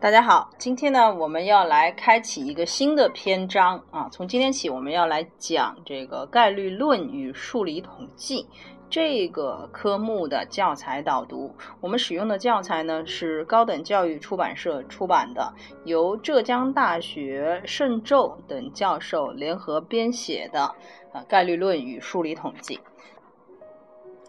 大家好，今天呢，我们要来开启一个新的篇章啊。从今天起，我们要来讲这个概率论与数理统计这个科目的教材导读。我们使用的教材呢是高等教育出版社出版的，由浙江大学盛宙等教授联合编写的《啊概率论与数理统计》。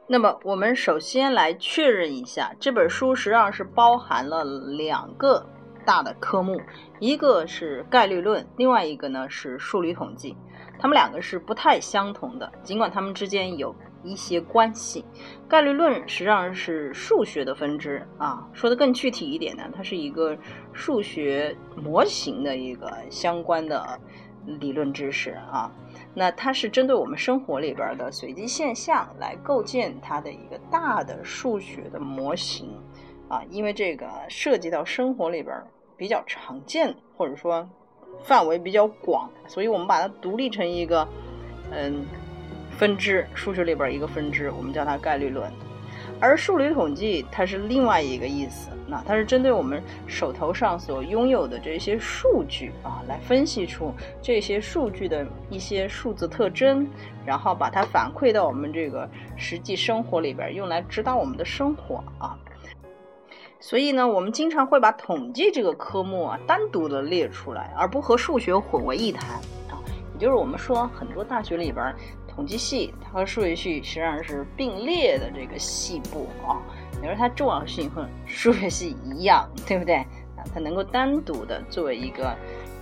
那么，我们首先来确认一下，这本书实际上是包含了两个。大的科目，一个是概率论，另外一个呢是数理统计，它们两个是不太相同的，尽管它们之间有一些关系。概率论实际上是数学的分支啊，说的更具体一点呢，它是一个数学模型的一个相关的理论知识啊。那它是针对我们生活里边的随机现象来构建它的一个大的数学的模型啊，因为这个涉及到生活里边。比较常见，或者说范围比较广，所以我们把它独立成一个嗯分支，数学里边一个分支，我们叫它概率论。而数理统计它是另外一个意思，那它是针对我们手头上所拥有的这些数据啊，来分析出这些数据的一些数字特征，然后把它反馈到我们这个实际生活里边，用来指导我们的生活啊。所以呢，我们经常会把统计这个科目啊单独的列出来，而不和数学混为一谈啊。也就是我们说，很多大学里边，统计系它和数学系实际上是并列的这个系部啊。你说它重要性和数学系一样，对不对？啊，它能够单独的作为一个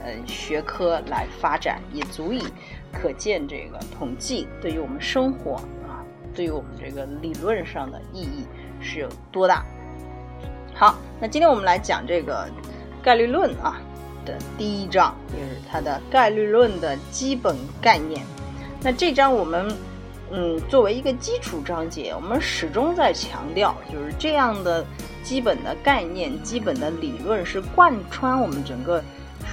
呃学科来发展，也足以可见这个统计对于我们生活啊，对于我们这个理论上的意义是有多大。好，那今天我们来讲这个概率论啊的第一章，就是它的概率论的基本概念。那这章我们嗯作为一个基础章节，我们始终在强调，就是这样的基本的概念、基本的理论是贯穿我们整个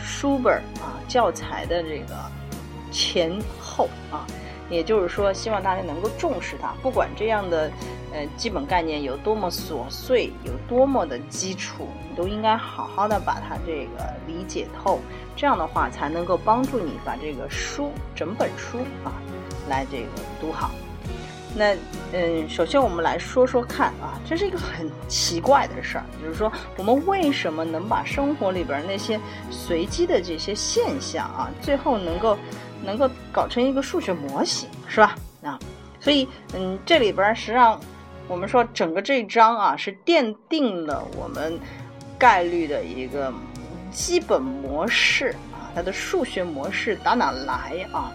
书本啊教材的这个前后啊。也就是说，希望大家能够重视它，不管这样的，呃，基本概念有多么琐碎，有多么的基础，你都应该好好的把它这个理解透。这样的话，才能够帮助你把这个书整本书啊，来这个读好。那，嗯，首先我们来说说看啊，这是一个很奇怪的事儿，就是说，我们为什么能把生活里边那些随机的这些现象啊，最后能够。能够搞成一个数学模型，是吧？啊，所以，嗯，这里边实际上，我们说整个这一章啊，是奠定了我们概率的一个基本模式啊，它的数学模式打哪来啊？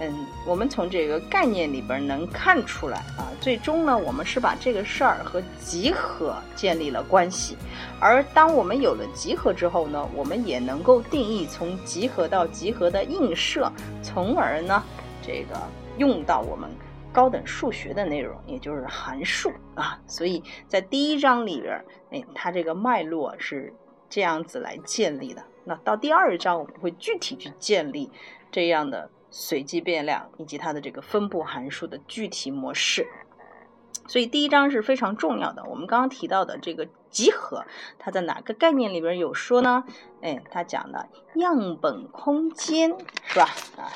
嗯，我们从这个概念里边能看出来啊，最终呢，我们是把这个事儿和集合建立了关系，而当我们有了集合之后呢，我们也能够定义从集合到集合的映射，从而呢，这个用到我们高等数学的内容，也就是函数啊。所以在第一章里边，哎，它这个脉络是这样子来建立的。那到第二章，我们会具体去建立这样的。随机变量以及它的这个分布函数的具体模式，所以第一章是非常重要的。我们刚刚提到的这个集合，它在哪个概念里边有说呢？哎，它讲的样本空间是吧？啊，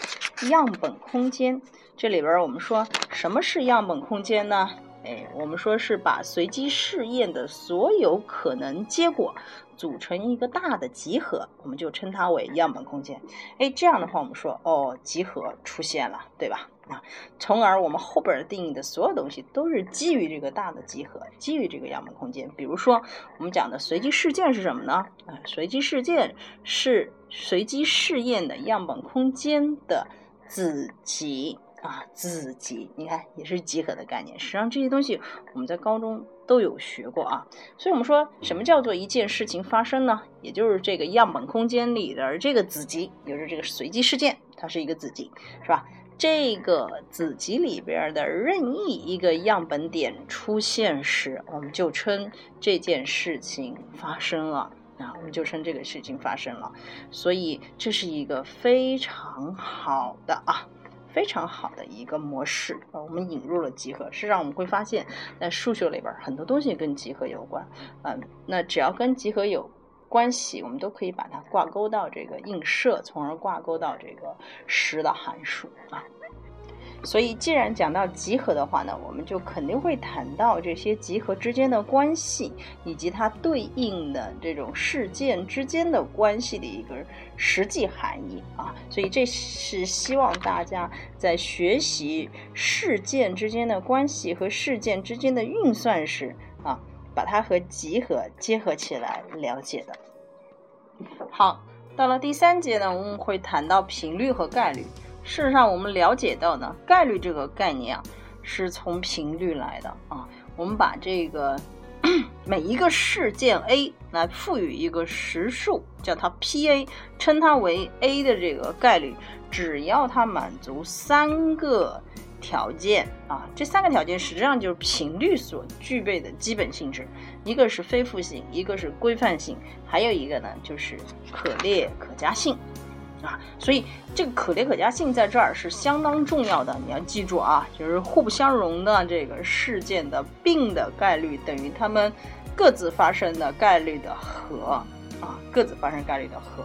样本空间这里边我们说什么是样本空间呢？哎，我们说是把随机试验的所有可能结果组成一个大的集合，我们就称它为样本空间。哎，这样的话，我们说哦，集合出现了，对吧？啊，从而我们后边定义的所有东西都是基于这个大的集合，基于这个样本空间。比如说，我们讲的随机事件是什么呢？啊，随机事件是随机试验的样本空间的子集。啊，子集，你看也是集合的概念。实际上这些东西我们在高中都有学过啊。所以我们说什么叫做一件事情发生呢？也就是这个样本空间里的这个子集，也就是这个随机事件，它是一个子集，是吧？这个子集里边的任意一个样本点出现时，我们就称这件事情发生了啊。我们就称这个事情发生了。所以这是一个非常好的啊，非常好的一个模式啊。我们引入了集合，实际上我们会发现，在数学里边很多东西跟集合有关。嗯，那只要跟集合有关系，我们都可以把它挂钩到这个映射，从而挂钩到这个实的函数啊。所以，既然讲到集合的话呢，我们就肯定会谈到这些集合之间的关系，以及它对应的这种事件之间的关系的一个实际含义啊。所以，这是希望大家在学习事件之间的关系和事件之间的运算时啊，把它和集合结合起来了解的。好，到了第三节呢，我们会谈到频率和概率。事实上，我们了解到呢，概率这个概念啊，是从频率来的啊。我们把这个 每一个事件 A 来赋予一个实数，叫它 P_a，称它为 A 的这个概率，只要它满足三个条件啊，这三个条件实际上就是频率所具备的基本性质，一个是非负性，一个是规范性，还有一个呢就是可列可加性。啊，所以这个可列可加性在这儿是相当重要的，你要记住啊，就是互不相容的这个事件的并的概率等于它们各自发生的概率的和啊，各自发生概率的和，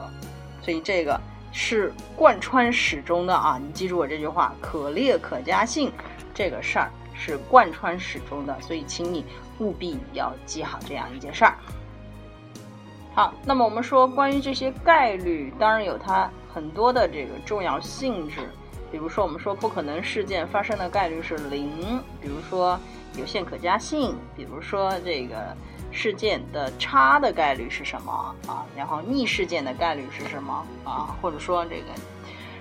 所以这个是贯穿始终的啊，你记住我这句话，可列可加性这个事儿是贯穿始终的，所以请你务必要记好这样一件事儿。好，那么我们说关于这些概率，当然有它很多的这个重要性质。比如说，我们说不可能事件发生的概率是零；比如说有限可加性；比如说这个事件的差的概率是什么啊？然后逆事件的概率是什么啊？或者说这个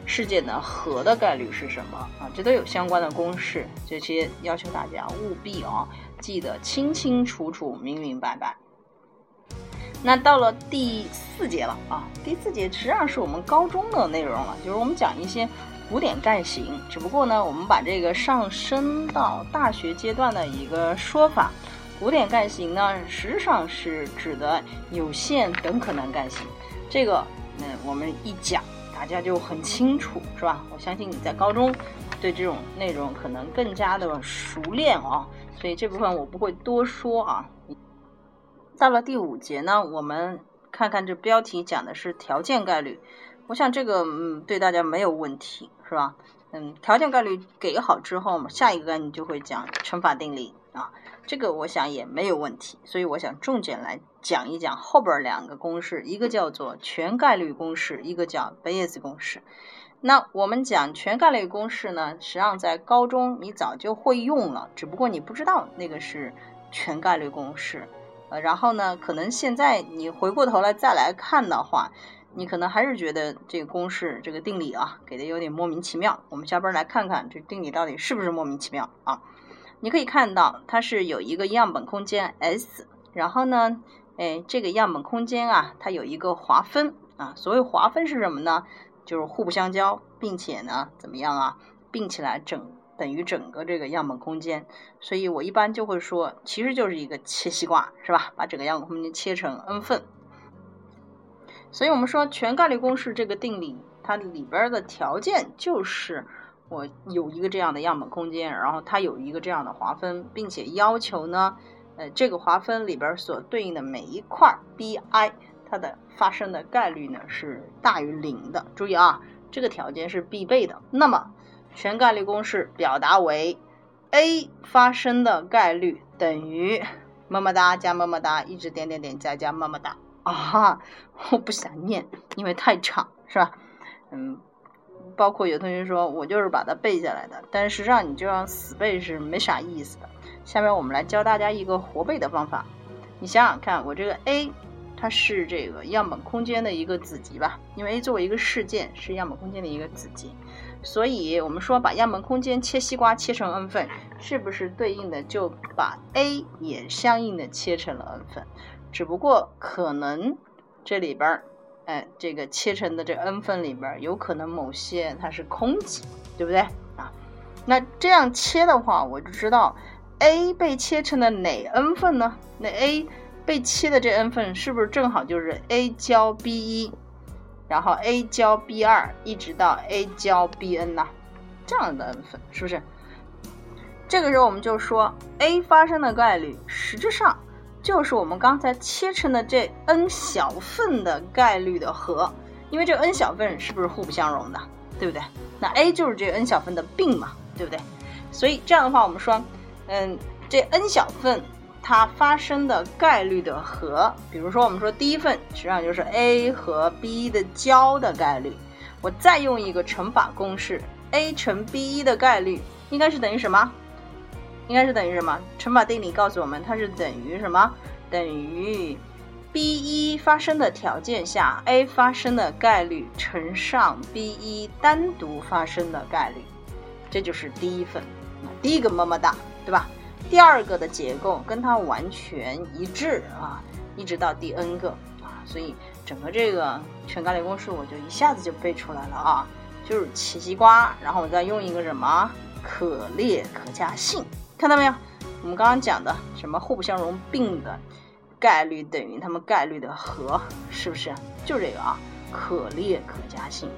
事件的和的概率是什么啊？这都有相关的公式，这些要求大家务必啊记得清清楚楚、明明白白。那到了第四节了啊，第四节实际上是我们高中的内容了，就是我们讲一些古典概型，只不过呢，我们把这个上升到大学阶段的一个说法，古典概型呢，实际上是指的有限等可能概型。这个，嗯，我们一讲大家就很清楚，是吧？我相信你在高中对这种内容可能更加的熟练啊，所以这部分我不会多说啊。到了第五节呢，我们看看这标题讲的是条件概率，我想这个嗯对大家没有问题是吧？嗯，条件概率给好之后嘛，下一个你就会讲乘法定理啊，这个我想也没有问题，所以我想重点来讲一讲后边两个公式，一个叫做全概率公式，一个叫贝叶斯公式。那我们讲全概率公式呢，实际上在高中你早就会用了，只不过你不知道那个是全概率公式。呃，然后呢，可能现在你回过头来再来看的话，你可能还是觉得这个公式、这个定理啊，给的有点莫名其妙。我们下边来看看这定理到底是不是莫名其妙啊？你可以看到它是有一个样本空间 S，然后呢，哎，这个样本空间啊，它有一个划分啊。所谓划分是什么呢？就是互不相交，并且呢，怎么样啊，并起来整。等于整个这个样本空间，所以我一般就会说，其实就是一个切西瓜，是吧？把整个样本空间切成 n 份。所以我们说全概率公式这个定理，它里边的条件就是我有一个这样的样本空间，然后它有一个这样的划分，并且要求呢，呃，这个划分里边所对应的每一块 bi，它的发生的概率呢是大于零的。注意啊，这个条件是必备的。那么全概率公式表达为 a 发生的概率等于么么哒加么么哒，一直点点点加加么么哒啊！我不想念，因为太长，是吧？嗯，包括有同学说我就是把它背下来的，但实际上你就让死背是没啥意思的。下面我们来教大家一个活背的方法。你想想看，我这个 a 它是这个样本空间的一个子集吧？因为 a 作为一个事件是样本空间的一个子集。所以，我们说把样本空间切西瓜切成 n 份，是不是对应的就把 a 也相应的切成了 n 份？只不过可能这里边儿，哎，这个切成的这 n 份里边儿，有可能某些它是空集，对不对啊？那这样切的话，我就知道 a 被切成了哪 n 份呢？那 a 被切的这 n 份是不是正好就是 a 交 b 一，然后 a 交 b 二，一直到 a 交 b n 呐？这样的 n 份是不是？这个时候我们就说 a 发生的概率实质上就是我们刚才切成的这 n 小份的概率的和，因为这 n 小份是不是互不相容的，对不对？那 a 就是这 n 小份的并嘛，对不对？所以这样的话，我们说，嗯，这 n 小份它发生的概率的和，比如说我们说第一份实际上就是 a 和 b 的交的概率，我再用一个乘法公式，a 乘 b 一的概率应该是等于什么？应该是等于什么？乘法定理告诉我们，它是等于什么？等于 b 一发生的条件下 a 发生的概率乘上 b 一单独发生的概率，这就是第一份。第一个么么哒，对吧？第二个的结构跟它完全一致啊，一直到第 n 个啊，所以整个这个全概率公式我就一下子就背出来了啊，就是奇西瓜，然后我再用一个什么可列可加性，看到没有？我们刚刚讲的什么互不相容并的概率等于它们概率的和，是不是？就这个啊，可列可加性，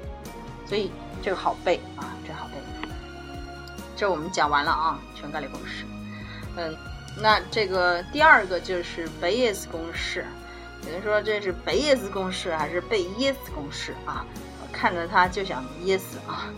所以这个好背啊，这好背。这我们讲完了啊，全概率公式。嗯，那这个第二个就是贝叶斯公式。有人说这是贝叶斯公式还是贝耶斯公式啊？看着它就想噎死啊。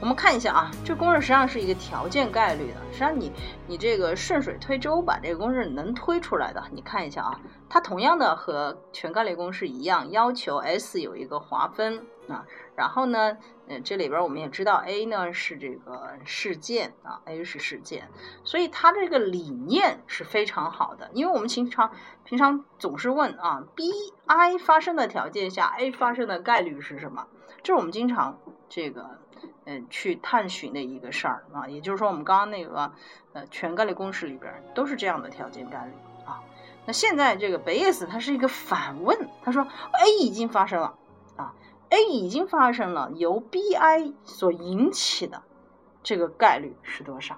我们看一下啊，这公式实际上是一个条件概率的。实际上你你这个顺水推舟把这个公式能推出来的，你看一下啊，它同样的和全概率公式一样，要求 S 有一个划分啊。然后呢，嗯，这里边我们也知道 A 呢是这个事件啊，A 是事件，所以它这个理念是非常好的。因为我们平常平常总是问啊，BI 发生的条件下 A 发生的概率是什么？这是我们经常这个嗯去探寻的一个事儿啊。也就是说，我们刚刚那个呃全概率公式里边都是这样的条件概率啊。那现在这个贝叶斯它是一个反问，他说 A 已经发生了。A 已经发生了，由 BI 所引起的这个概率是多少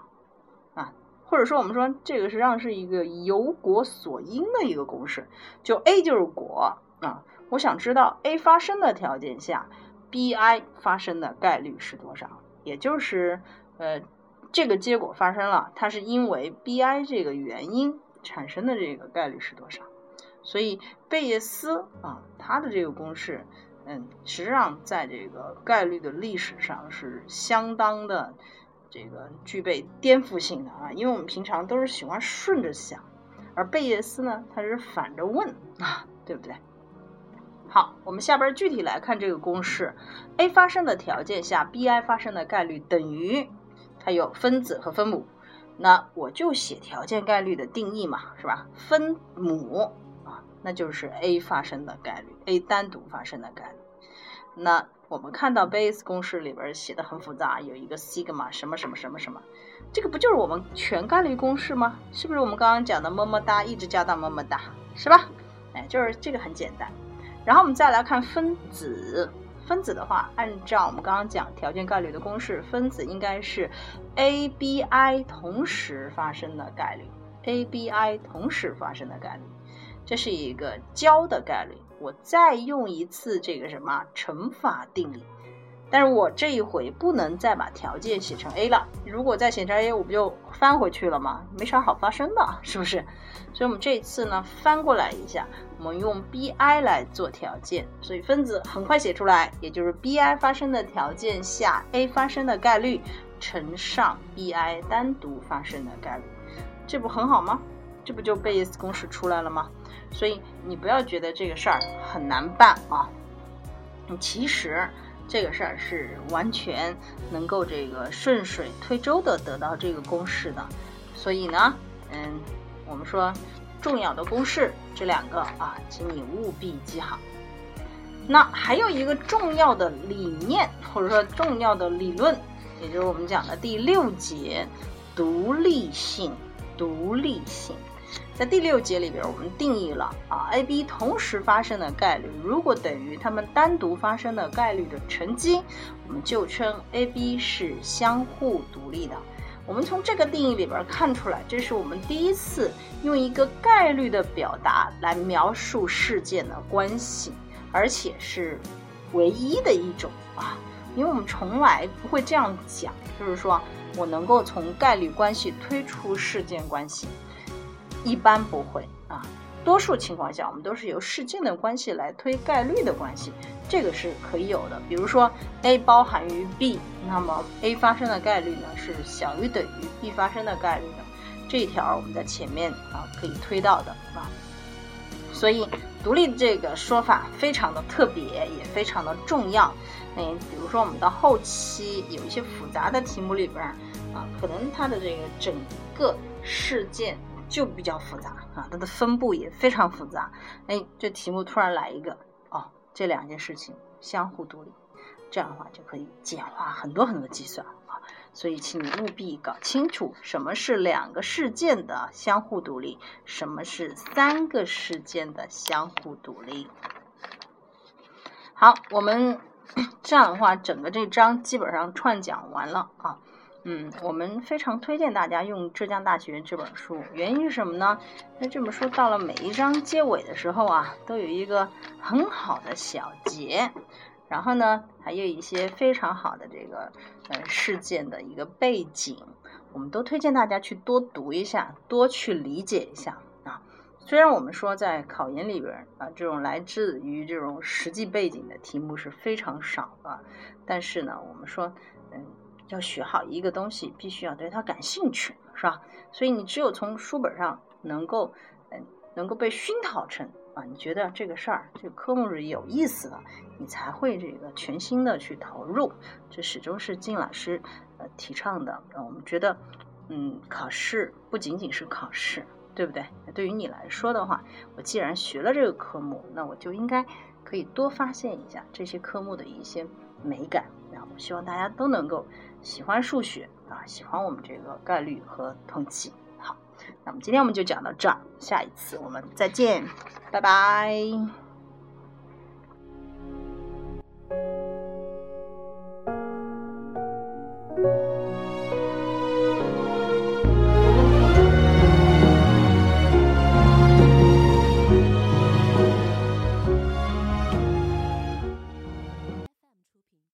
啊？或者说，我们说这个实际上是一个由果所因的一个公式，就 A 就是果啊。我想知道 A 发生的条件下，BI 发生的概率是多少？也就是呃，这个结果发生了，它是因为 BI 这个原因产生的这个概率是多少？所以贝叶斯啊，它的这个公式。嗯，实际上在这个概率的历史上是相当的这个具备颠覆性的啊，因为我们平常都是喜欢顺着想，而贝叶斯呢，他是反着问啊，对不对？好，我们下边具体来看这个公式：A 发生的条件下，BI 发生的概率等于它有分子和分母，那我就写条件概率的定义嘛，是吧？分母。那就是 A 发生的概率，A 单独发生的概率。那我们看到贝斯公式里边写的很复杂，有一个 sigma 什么什么什么什么，这个不就是我们全概率公式吗？是不是我们刚刚讲的么么哒一直加到么么哒，是吧？哎，就是这个很简单。然后我们再来看分子，分子的话，按照我们刚刚讲条件概率的公式，分子应该是 A、B、I 同时发生的概率，A、B、I 同时发生的概率。这是一个交的概率，我再用一次这个什么乘法定理，但是我这一回不能再把条件写成 a 了，如果再写成 a，我不就翻回去了吗？没啥好发生的，是不是？所以我们这一次呢，翻过来一下，我们用 bi 来做条件，所以分子很快写出来，也就是 bi 发生的条件下 a 发生的概率乘上 bi 单独发生的概率，这不很好吗？这不就贝叶斯公式出来了吗？所以你不要觉得这个事儿很难办啊，其实这个事儿是完全能够这个顺水推舟的得到这个公式的。所以呢，嗯，我们说重要的公式这两个啊，请你务必记好。那还有一个重要的理念或者说重要的理论，也就是我们讲的第六节独立性，独立性。在第六节里边，我们定义了啊，A、B 同时发生的概率，如果等于它们单独发生的概率的乘积，我们就称 A、B 是相互独立的。我们从这个定义里边看出来，这是我们第一次用一个概率的表达来描述事件的关系，而且是唯一的一种啊，因为我们从来不会这样讲，就是说我能够从概率关系推出事件关系，一般不会啊。多数情况下，我们都是由事件的关系来推概率的关系，这个是可以有的。比如说，A 包含于 B，那么 A 发生的概率呢是小于等于 B 发生的概率的。这一条我们在前面啊可以推到的啊。所以，独立这个说法非常的特别，也非常的重要。嗯，比如说我们到后期有一些复杂的题目里边啊，可能它的这个整个事件。就比较复杂啊，它的分布也非常复杂。哎，这题目突然来一个哦，这两件事情相互独立，这样的话就可以简化很多很多计算啊。所以，请你务必搞清楚什么是两个事件的相互独立，什么是三个事件的相互独立。好，我们 这样的话，整个这章基本上串讲完了啊。嗯，我们非常推荐大家用浙江大学这本书，原因是什么呢？那这本书到了每一章结尾的时候啊，都有一个很好的小结，然后呢，还有一些非常好的这个呃事件的一个背景，我们都推荐大家去多读一下，多去理解一下啊。虽然我们说在考研里边啊，这种来自于这种实际背景的题目是非常少的，但是呢，我们说嗯。要学好一个东西，必须要对它感兴趣，是吧？所以你只有从书本上能够，嗯，能够被熏陶成啊，你觉得这个事儿，这个科目是有意思的，你才会这个全心的去投入。这始终是金老师呃提倡的。我们觉得，嗯，考试不仅仅是考试，对不对？对于你来说的话，我既然学了这个科目，那我就应该可以多发现一下这些科目的一些美感。然后，我希望大家都能够。喜欢数学啊，喜欢我们这个概率和统计。好，那么今天我们就讲到这儿，下一次我们再见，拜拜。